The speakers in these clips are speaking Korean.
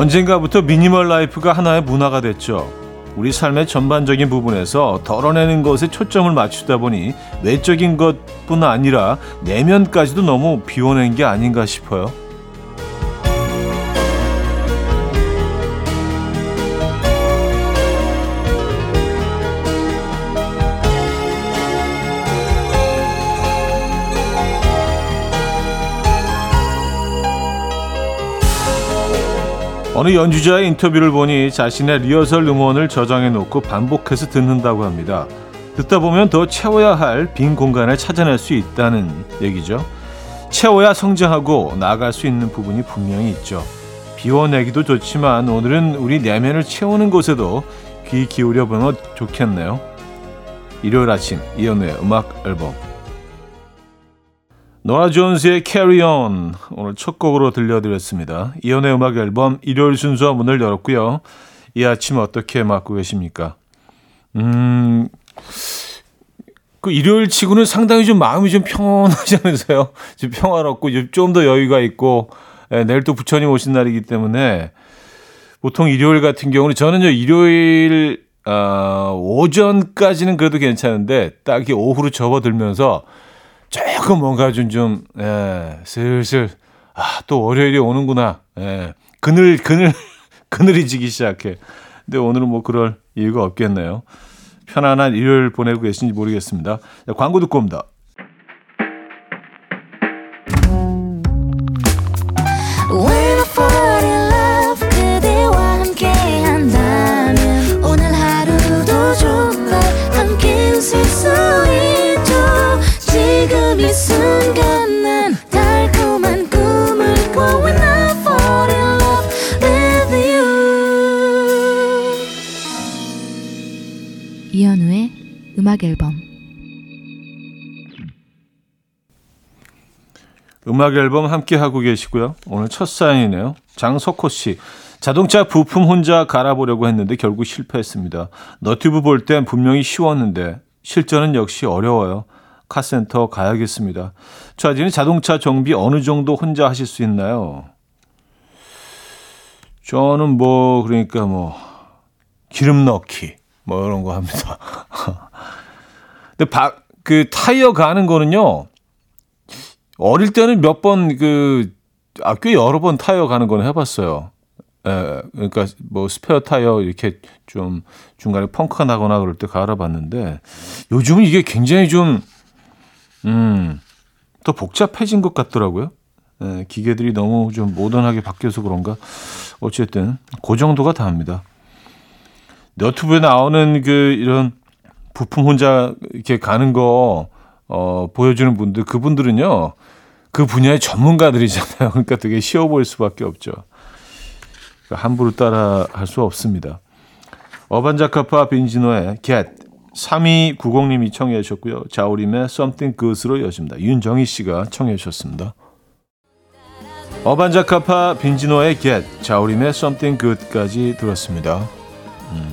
언젠가부터 미니멀 라이프가 하나의 문화가 됐죠. 우리 삶의 전반적인 부분에서 덜어내는 것에 초점을 맞추다 보니 외적인 것뿐 아니라 내면까지도 너무 비워낸 게 아닌가 싶어요. 어느 연주자의 인터뷰를 보니 자신의 리허설 음원을 저장해 놓고 반복해서 듣는다고 합니다. 듣다 보면 더 채워야 할 빈 공간을 찾아낼 수 있다는 얘기죠. 채워야 성장하고 나아갈 수 있는 부분이 분명히 있죠. 비워내기도 좋지만 오늘은 우리 내면을 채우는 곳에도 귀 기울여 보면 좋겠네요. 일요일 아침 이연우의 음악 앨범 노라 존스의 Carry On 오늘 첫 곡으로 들려드렸습니다. 이연의 음악 앨범 일요일 순서 문을 열었고요. 이 아침 어떻게 맞고 계십니까? 음, 그 일요일 치고는 상당히 좀 마음이 좀 평온하지 않으세요? 좀 평화롭고 좀 더 여유가 있고 예, 내일 또 부처님 오신 날이기 때문에 보통 일요일 같은 경우는 저는요 일요일 어, 오전까지는 그래도 괜찮은데 딱히 오후로 접어들면서 조금 뭔가 좀, 좀, 예, 슬슬, 아, 또 월요일이 오는구나. 예, 그늘, 그늘, 그늘이 지기 시작해. 근데 오늘은 뭐 그럴 이유가 없겠네요. 편안한 일요일 보내고 계신지 모르겠습니다. 자, 광고 듣고 옵니다. 음악 앨범 함께 하고 계시고요. 오늘 첫 사연이네요. 장석호 씨. 자동차 부품 혼자 갈아보려고 했는데 결국 실패했습니다. 너튜브 볼 땐 분명히 쉬웠는데 실전은 역시 어려워요. 카센터 가야겠습니다. 저아지는 자동차 정비 어느 정도 혼자 하실 수 있나요? 저는 뭐 그러니까 뭐 기름 넣기 뭐 이런 거 합니다. 근데 바, 그 타이어 가는 거는요. 어릴 때는 몇 번 그, 아, 꽤 여러 번 타이어 가는 거는 해봤어요. 에, 그러니까 뭐 스페어 타이어 이렇게 좀 중간에 펑크가 나거나 그럴 때 갈아봤는데 요즘은 이게 굉장히 좀, 음, 더 복잡해진 것 같더라고요. 에, 기계들이 너무 좀 모던하게 바뀌어서 그런가. 어쨌든, 그 정도가 다입니다. 너튜브에 나오는 그 이런 부품 혼자 이렇게 가는 거 어, 보여주는 분들 그분들은요 그 분야의 전문가들이잖아요. 그러니까 되게 쉬워 보일 수밖에 없죠. 그러니까 함부로 따라 할 수 없습니다. 어반자카파 빈지노의 Get 3290님이 청해 주셨고요. 자우림의 Something Good으로 여집니다. 윤정희 씨가 청해 주셨습니다. 어반자카파 빈지노의 Get, 자우림의 Something Good까지 들었습니다. 음,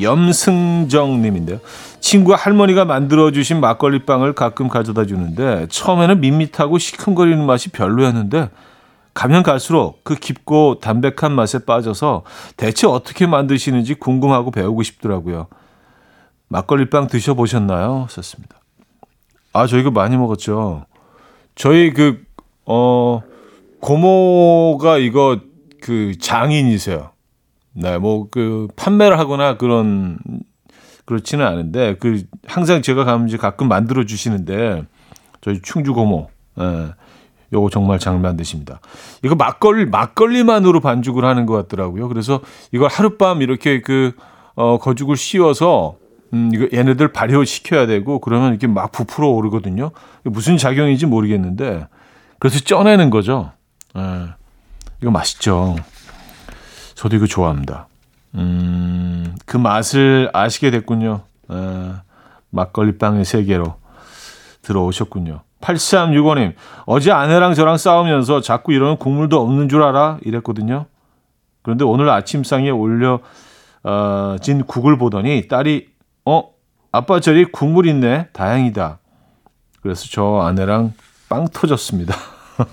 염승정님인데요. 친구 할머니가 만들어주신 막걸리빵을 가끔 가져다 주는데 처음에는 밋밋하고 시큼거리는 맛이 별로였는데 가면 갈수록 그 깊고 담백한 맛에 빠져서 대체 어떻게 만드시는지 궁금하고 배우고 싶더라고요. 막걸리빵 드셔보셨나요? 썼습니다. 아, 저 이거 많이 먹었죠. 저희 그, 어, 고모가 이거 그 장인이세요. 네, 뭐 그 판매를 하거나 그런 그렇지는 않은데 그 항상 제가 가면 이제 가끔 만들어 주시는데 저희 충주 고모 예. 요거 정말 잘 만드십니다. 이거 막걸리 막걸리만으로 반죽을 하는 것 같더라고요. 그래서 이걸 하룻밤 이렇게 그 어, 거죽을 씌워서 음, 이거 얘네들 발효시켜야 되고 그러면 이렇게 막 부풀어 오르거든요. 무슨 작용인지 모르겠는데 그래서 쪄내는 거죠. 예. 이거 맛있죠. 저도 이거 좋아합니다. 음, 그 맛을 아시게 됐군요. 에, 막걸리 빵의 세계로 들어오셨군요. 8365님, 어제 아내랑 저랑 싸우면서 자꾸 이러는 국물도 없는 줄 알아? 이랬거든요. 그런데 오늘 아침상에 올려, 어, 진 국을 보더니 딸이, 어, 아빠 저리 국물 있네. 다행이다. 그래서 저 아내랑 빵 터졌습니다.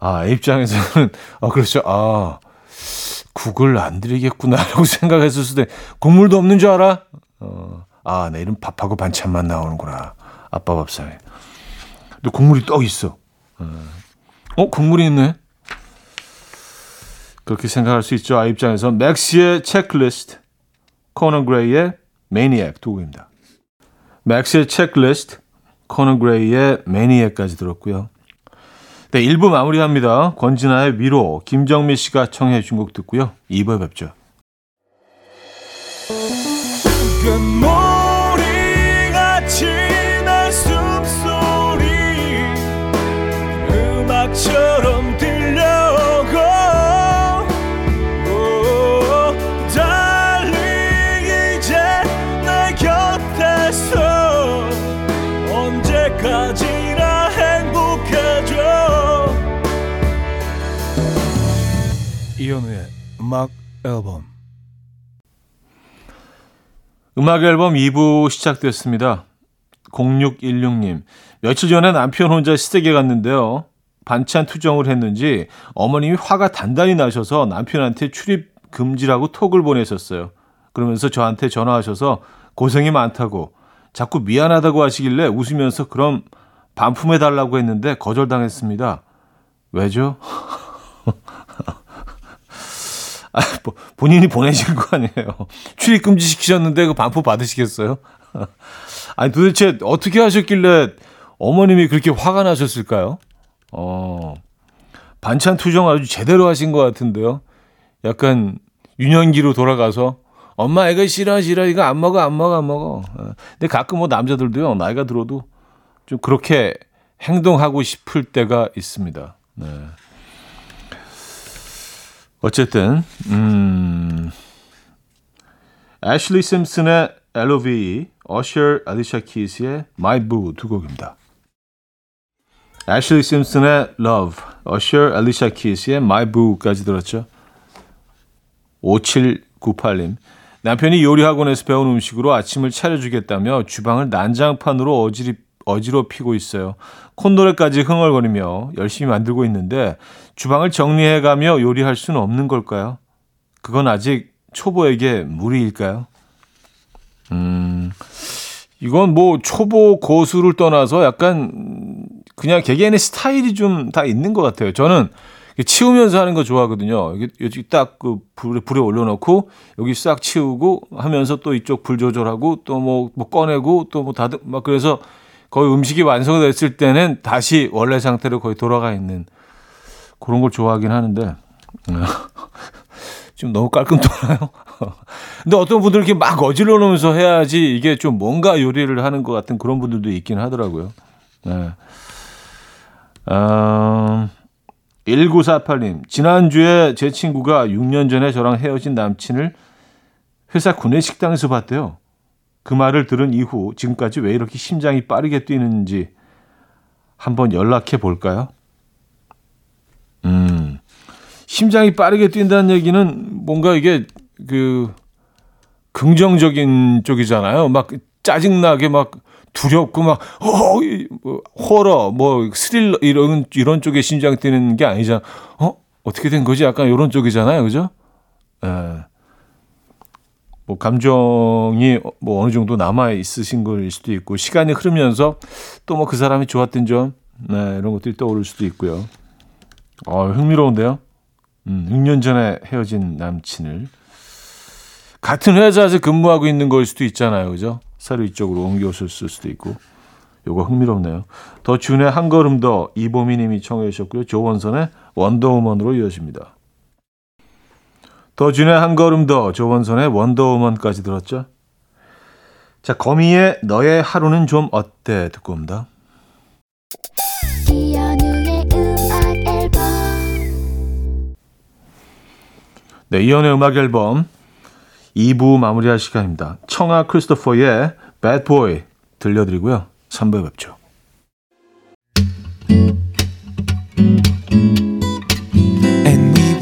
아, 입장에서는, 아, 그렇죠. 아, 국을 안 드리겠구나라고 생각했을 있... 국물도 없는 줄 알아? 어, 아, 내일은 밥하고 반찬만 나오는구나. 아빠 밥상에. 근데 국물이 떡 있어. 어, 어 국물이 있네? 그렇게 생각할 수 있죠. 아 입장에서 맥스의 체크리스트, 코너 그레이의 매니액 두 곡입니다. 맥스의 체크리스트, 코너 그레이의 매니액까지 들었고요. 네, 1부 마무리합니다. 권진아의 위로, 김정미 씨가 청해 준곡 듣고요. 2부에 뵙죠. 이현우의 음악 앨범 음악 앨범 2부 시작됐습니다. 0616님 며칠 전에 남편 혼자 시댁에 갔는데요. 반찬 투정을 했는지 어머님이 화가 단단히 나셔서 남편한테 출입 금지라고 톡을 보내셨어요. 그러면서 저한테 전화하셔서 고생이 많다고 자꾸 미안하다고 하시길래 웃으면서 그럼 반품해 달라고 했는데 거절당했습니다. 왜죠? 아, 뭐, 본인이 보내신 거 아니에요. 출입 금지 시키셨는데 그 반품 받으시겠어요? 아니, 도대체 어떻게 하셨길래 어머님이 그렇게 화가 나셨을까요? 어, 반찬 투정 아주 제대로 하신 것 같은데요. 약간 유년기로 돌아가서 엄마 이거 싫어 싫어 이거 안 먹어 안 먹어 안 먹어. 어. 근데 가끔 뭐 남자들도요 나이가 들어도 좀 그렇게 행동하고 싶을 때가 있습니다. 네. 어쨌든 음, 애슐리 심슨의 L.O.V.E, 어셔 아리샤 키스의 My Boo 두 곡입니다. 애슐리 심슨의 Love, 어셔 알리샤 키스의 My Boo까지 들었죠. 5798님. 남편이 요리 학원에서 배운 음식으로 아침을 차려주겠다며 주방을 난장판으로 어지럽 어지럽히고 있어요. 콧노래까지 흥얼거리며 열심히 만들고 있는데 주방을 정리해가며 요리할 수는 없는 걸까요? 그건 아직 초보에게 무리일까요? 음, 이건 뭐 초보 고수를 떠나서 약간 그냥 개개인의 스타일이 좀 다 있는 것 같아요. 저는 치우면서 하는 거 좋아하거든요. 여기 딱 그 불에, 불에 올려놓고 여기 싹 치우고 하면서 또 이쪽 불 조절하고 또 뭐 뭐 꺼내고 또 뭐 다듬 막 그래서 거의 음식이 완성됐을 때는 다시 원래 상태로 거의 돌아가 있는 그런 걸 좋아하긴 하는데 좀 너무 깔끔 돌아요. 근데 어떤 분들 이렇게 막 어질러 놓으면서 해야지 이게 좀 뭔가 요리를 하는 것 같은 그런 분들도 있긴 하더라고요. 네. 음, 1948님, 지난주에 제 친구가 6년 전에 저랑 헤어진 남친을 회사 구내식당에서 봤대요. 그 말을 들은 이후 지금까지 왜 이렇게 심장이 빠르게 뛰는지 한번 연락해 볼까요? 음, 심장이 빠르게 뛴다는 얘기는 뭔가 이게 그 긍정적인 쪽이잖아요. 막 짜증나게 막 두렵고 막 어, 뭐, 호러 뭐 스릴러 이런 이런 쪽에 심장 뛰는 게 아니잖아. 어 어떻게 된 거지? 약간 이런 쪽이잖아요, 그죠? 에. 뭐 감정이 뭐 어느 정도 남아 있으신 걸 수도 있고 시간이 흐르면서 또 뭐 그 사람이 좋았던 점 네, 이런 것들이 떠오를 수도 있고요. 어, 흥미로운데요. 음, 6년 전에 헤어진 남친을 같은 회사에서 근무하고 있는 걸 수도 있잖아요. 그죠? 새로 이쪽으로 옮겨오실 수도 있고. 요거 흥미롭네요. 더 준의 한 걸음 더 이보미 님이 청해 주셨고요. 조원선의 원더우먼으로 이어집니다. 더준의 한 걸음 더 조원선의 원더우먼까지 들었죠. 자 거미의 너의 하루는 좀 어때 듣고 옵니다. 네, 이연의 음악 앨범 2부 마무리할 시간입니다. 청아 크리스토퍼의 Bad Boy 들려드리고요. 3부에 뵙죠.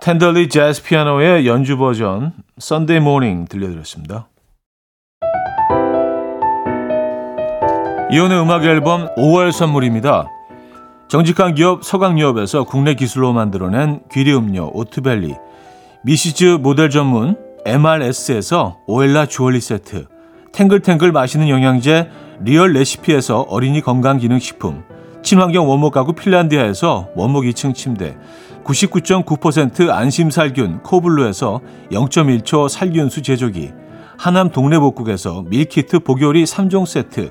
Tenderly 재즈 피아노의 연주 버전 Sunday Morning 들려드렸습니다. 이현우의 음악 앨범 5월 선물입니다. 정직한 기업 서강유업에서 국내 기술로 만들어낸 귀리 음료 오트벨리 미시즈 모델 전문 MRS에서 오엘라 주얼리 세트 탱글탱글 맛있는 영양제 리얼 레시피에서 어린이 건강기능식품 친환경 원목 가구 핀란디아에서 원목 2층 침대 99.9% 안심살균 코블루에서 0.1초 살균수 제조기 하남 동네복국에서 밀키트 보요리 3종 세트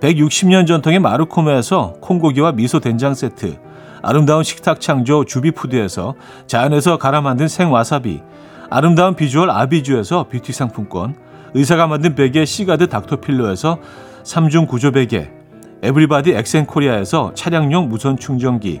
160년 전통의 마르코메에서 콩고기와 미소 된장 세트 아름다운 식탁 창조 주비푸드에서 자연에서 갈아 만든 생와사비 아름다운 비주얼 아비주에서 뷰티 상품권 의사가 만든 베개 시가드 닥터필로에서 3중 구조 베개 에브리바디 엑센코리아에서 차량용 무선 충전기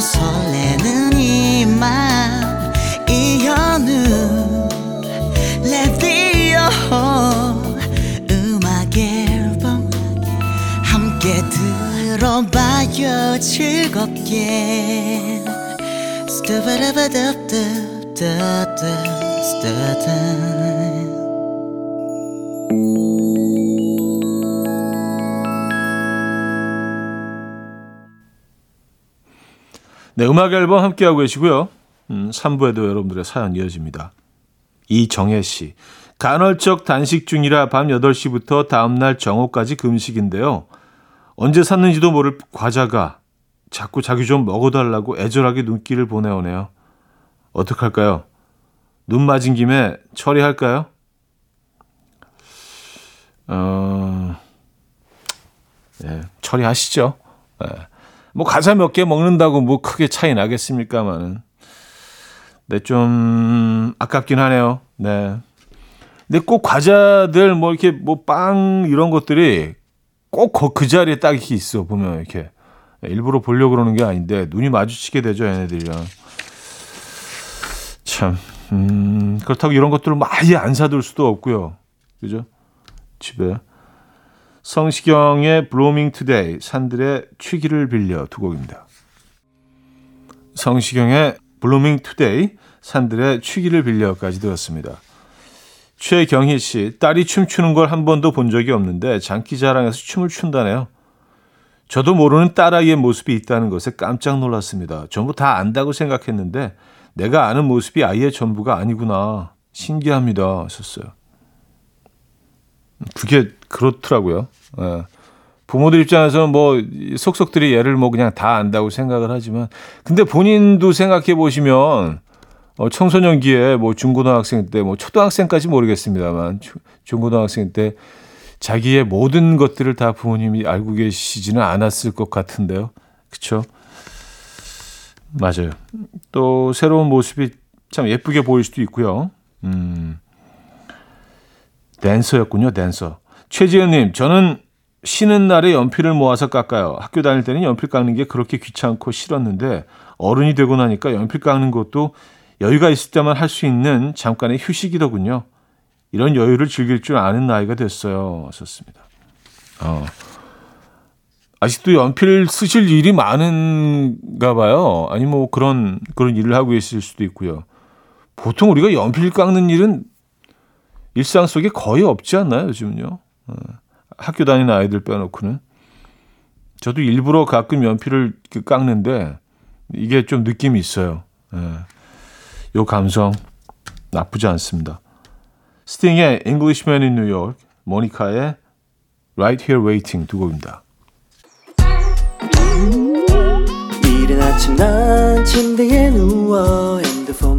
설레는 이맘 이현우 레디오 음악 앨범 함께 들어봐요. 즐겁게. 스타바라바답답답답답 네, 음악 앨범 함께하고 계시고요. 음, 3부에도 여러분들의 사연 이어집니다. 이정혜 씨. 간헐적 단식 중이라 밤 8시부터 다음날 정오까지 금식인데요. 언제 샀는지도 모를 과자가 자꾸 자기 좀 먹어달라고 애절하게 눈길을 보내오네요. 어떡할까요? 눈 맞은 김에 처리할까요? 어, 예, 처리하시죠. 예. 뭐 과자 몇 개 먹는다고 뭐 크게 차이 나겠습니까만은. 네, 좀 아깝긴 하네요. 네. 근데 꼭 과자들 뭐 이렇게 뭐 빵 이런 것들이 꼭 그 자리에 딱 이렇게 있어 보면 이렇게 일부러 보려고 그러는 게 아닌데 눈이 마주치게 되죠 얘네들이랑 참 음, 그렇다고 이런 것들을 막 아예 안 사둘 수도 없고요 그죠 집에 성시경의 Blooming Today 산들의 취기를 빌려 두 곡입니다 성시경의 Blooming Today 산들의 취기를 빌려까지 들었습니다. 최경희 씨, 딸이 춤추는 걸 한 번도 본 적이 없는데 장기자랑에서 춤을 춘다네요. 저도 모르는 딸아이의 모습이 있다는 것에 깜짝 놀랐습니다. 전부 다 안다고 생각했는데 내가 아는 모습이 아이의 전부가 아니구나. 신기합니다. 하셨어요. 그게 그렇더라고요. 예. 부모들 입장에서는 뭐 속속들이 얘를 뭐 그냥 다 안다고 생각을 하지만 근데 본인도 생각해 보시면 어, 청소년기에 뭐 중고등학생 때 뭐 초등학생까지 모르겠습니다만 중고등학생 때 자기의 모든 것들을 다 부모님이 알고 계시지는 않았을 것 같은데요. 그렇죠? 맞아요. 또 새로운 모습이 참 예쁘게 보일 수도 있고요. 음. 댄서였군요, 댄서. 최지은님, 저는 쉬는 날에 연필을 모아서 깎아요. 학교 다닐 때는 연필 깎는 게 그렇게 귀찮고 싫었는데 어른이 되고 나니까 연필 깎는 것도 여유가 있을 때만 할 수 있는 잠깐의 휴식이더군요. 이런 여유를 즐길 줄 아는 나이가 됐어요. 하셨습니다. 어, 아직도 연필 쓰실 일이 많은가 봐요. 아니 뭐 그런 그런 일을 하고 계실 수도 있고요. 보통 우리가 연필 깎는 일은 일상 속에 거의 없지 않나요, 요즘은요? 어, 학교 다니는 아이들 빼놓고는. 저도 일부러 가끔 연필을 그 깎는데 이게 좀 느낌이 있어요. 예. 요 감성 나쁘지 않습니다. 스팅의 Englishman in New York, 모니카의 Right Here Waiting 두 곡입니다. 이른 아침 난 침대에 누워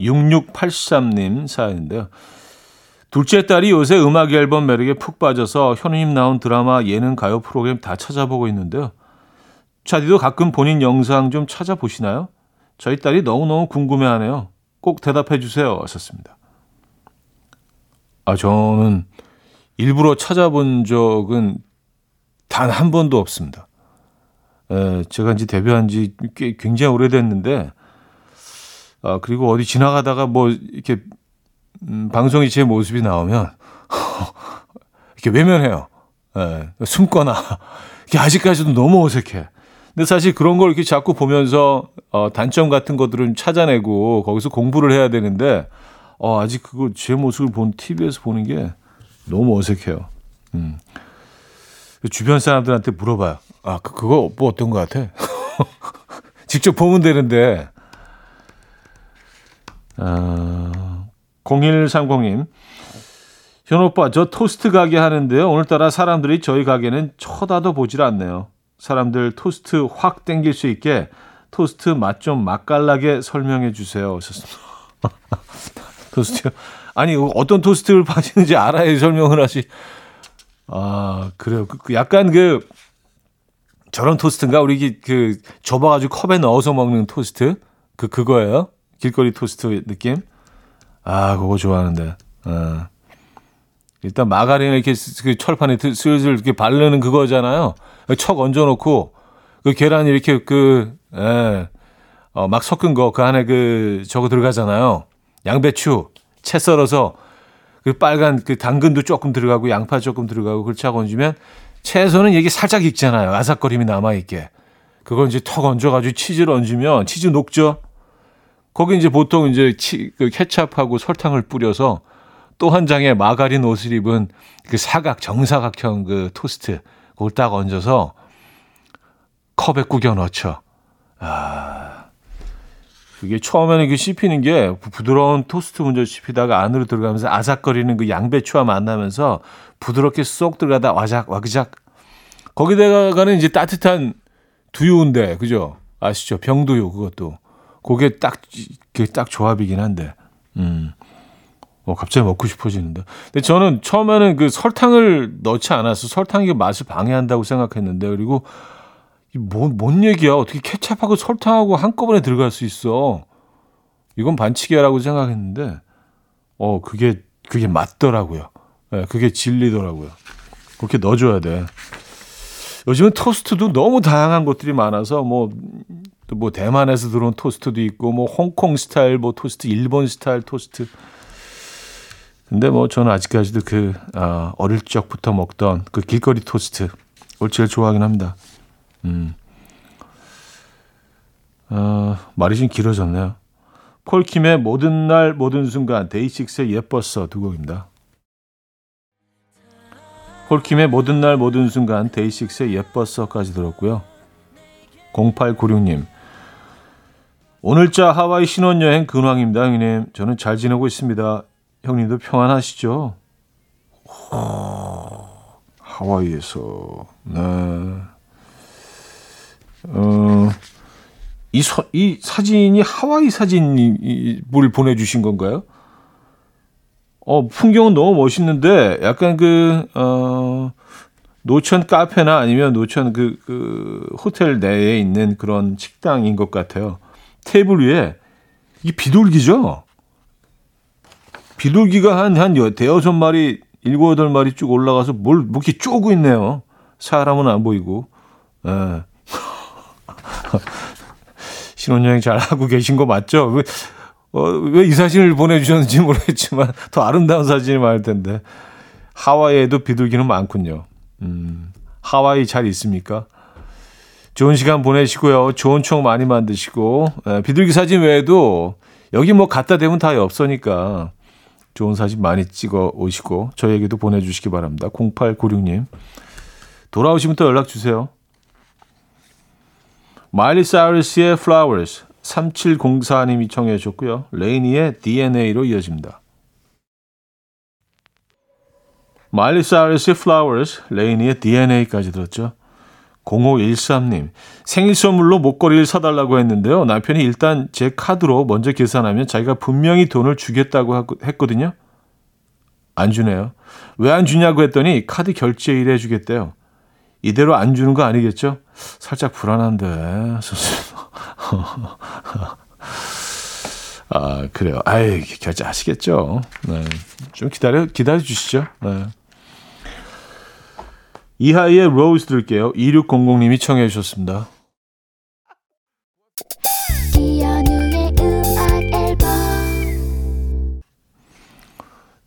6683님 사연인데요. 둘째 딸이 요새 음악 앨범 매력에 푹 빠져서 현우님 나온 드라마 예능 가요 프로그램 다 찾아보고 있는데요. 차디도 가끔 본인 영상 좀 찾아보시나요? 저희 딸이 너무너무 궁금해하네요. 꼭 대답해 주세요. 하셨습니다. 아, 저는 일부러 찾아본 적은 단 한 번도 없습니다. 에, 제가 이제 데뷔한 지 꽤 굉장히 오래됐는데, 아, 그리고 어디 지나가다가 뭐, 이렇게, 음, 방송이 제 모습이 나오면, 이렇게 외면해요. 에, 숨거나. 이게 아직까지도 너무 어색해. 근데 사실 그런 걸 이렇게 자꾸 보면서, 어, 단점 같은 것들은 찾아내고, 거기서 공부를 해야 되는데, 어, 아직 그거 제 모습을 본, TV에서 보는 게 너무 어색해요. 음. 주변 사람들한테 물어봐요. 아, 그, 그거 뭐 어떤 것 같아? 직접 보면 되는데. 아, 0130님. 현 오빠, 저 토스트 가게 하는데요. 오늘따라 사람들이 저희 가게는 쳐다도 보질 않네요. 사람들 토스트 확 땡길 수 있게 토스트 맛 좀 맛깔나게 설명해 주세요. 하셨습니다. 토스트. 아니, 어떤 토스트를 파시는지 알아야 설명을 하시. 아, 그래요. 그, 그 약간 그, 저런 토스트인가? 우리 그, 접어가지고 컵에 넣어서 먹는 토스트? 그, 그거예요? 길거리 토스트 느낌? 아, 그거 좋아하는데. 아. 일단 마가린을 이렇게 그 철판에 슬슬 이렇게 바르는 그거잖아요. 척 얹어놓고, 그 계란 이렇게 그, 예, 어, 막 섞은 거, 그 안에 그, 저거 들어가잖아요. 양배추, 채 썰어서, 그 빨간 그 당근도 조금 들어가고 양파 조금 들어가고 그렇게 하고 얹으면 채소는 이게 살짝 익잖아요. 아삭거림이 남아 있게. 그걸 이제 턱 얹어가지고 치즈를 얹으면 치즈 녹죠. 거기 이제 보통 이제 치, 그 케찹하고 설탕을 뿌려서 또 한 장에 마가린 옷을 입은 그 사각, 정사각형 그 토스트. 그걸 딱 얹어서 컵에 구겨 넣죠. 아. 그게 처음에는 그 씹히는 게 부드러운 토스트 먼저 씹히다가 안으로 들어가면서 아삭거리는 그 양배추와 만나면서 부드럽게 쏙 들어가다 와작 와그작 거기다가는 이제 따뜻한 두유인데 그죠 아시죠 병두유 그것도 그게 딱그딱 조합이긴 한데 음. 어, 갑자기 먹고 싶어지는데. 근데 저는 처음에는 그 설탕을 넣지 않아서 설탕이 맛을 방해한다고 생각했는데, 그리고 뭔, 뭔 얘기야? 어떻게 케찹하고 설탕하고 한꺼번에 들어갈 수 있어? 이건 반칙이야라고 생각했는데, 어, 그게, 그게 맞더라고요. 예, 네, 그게 진리더라고요. 그렇게 넣어줘야 돼. 요즘은 토스트도 너무 다양한 것들이 많아서, 뭐, 뭐, 대만에서 들어온 토스트도 있고, 뭐, 홍콩 스타일, 뭐, 토스트, 일본 스타일 토스트. 근데 뭐, 저는 아직까지도 그, 아, 어릴 적부터 먹던 그 길거리 토스트. 를 제일 좋아하긴 합니다. 음. 어, 말이 좀 길어졌네요. 폴킴의 모든 날 모든 순간 데이식스의 예뻤어 두 곡입니다. 폴킴의 모든 날 모든 순간 데이식스의 예뻤어까지 들었고요. 0896님 오늘자 하와이 신혼여행 근황입니다 형님. 저는 잘 지내고 있습니다. 형님도 평안하시죠? 하와이에서 네. 어, 이, 서, 이 사진이 하와이 사진을 보내주신 건가요? 어, 풍경은 너무 멋있는데, 약간 그, 어, 노천 카페나 아니면 노천 그, 그 호텔 내에 있는 그런 식당인 것 같아요. 테이블 위에 이 비둘기죠. 비둘기가 한, 한 여- 대여섯 마리, 일곱, 여덟 마리 쭉 올라가서 뭘, 뭐 이렇게 쪼고 있네요. 사람은 안 보이고. 예. 신혼여행 잘 하고 계신 거 맞죠? 왜, 어, 왜 이 사진을 보내주셨는지 모르겠지만 더 아름다운 사진이 많을 텐데. 하와이에도 비둘기는 많군요. 음, 하와이 잘 있습니까? 좋은 시간 보내시고요. 좋은 추억 많이 만드시고, 에, 비둘기 사진 외에도 여기 뭐 갖다 대면 다 없으니까 좋은 사진 많이 찍어 오시고 저희에게도 보내주시기 바랍니다. 0896님. 돌아오시면 또 연락 주세요. 마일리 사이러스의 Flowers 3704님이 청해 주셨고요. 레이니의 DNA로 이어집니다. 마일리 사이러스의 Flowers, 레이니의 DNA까지 들었죠. 0513님, 생일 선물로 목걸이를 사달라고 했는데요. 남편이 일단 제 카드로 먼저 계산하면 자기가 분명히 돈을 주겠다고 했거든요. 안 주네요. 왜 안 주냐고 했더니 카드 결제일 해주겠대요. 이대로 안 주는 거 아니겠죠? 살짝 불안한데. 아, 그래요. 아이, 결제하시겠죠. 네. 좀 기다려, 기다려 주시죠. 네. 이하이의 로즈 들을게요. 2600님이 청해 주셨습니다.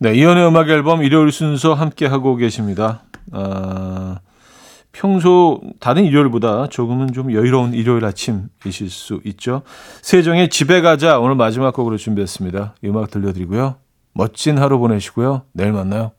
네, 이연의 음악 앨범 일요일 순서 함께 하고 계십니다. 아, 평소 다른 일요일보다 조금은 좀 여유로운 일요일 아침이실 수 있죠. 세정의 집에 가자 오늘 마지막 곡으로 준비했습니다. 이 음악 들려드리고요. 멋진 하루 보내시고요. 내일 만나요.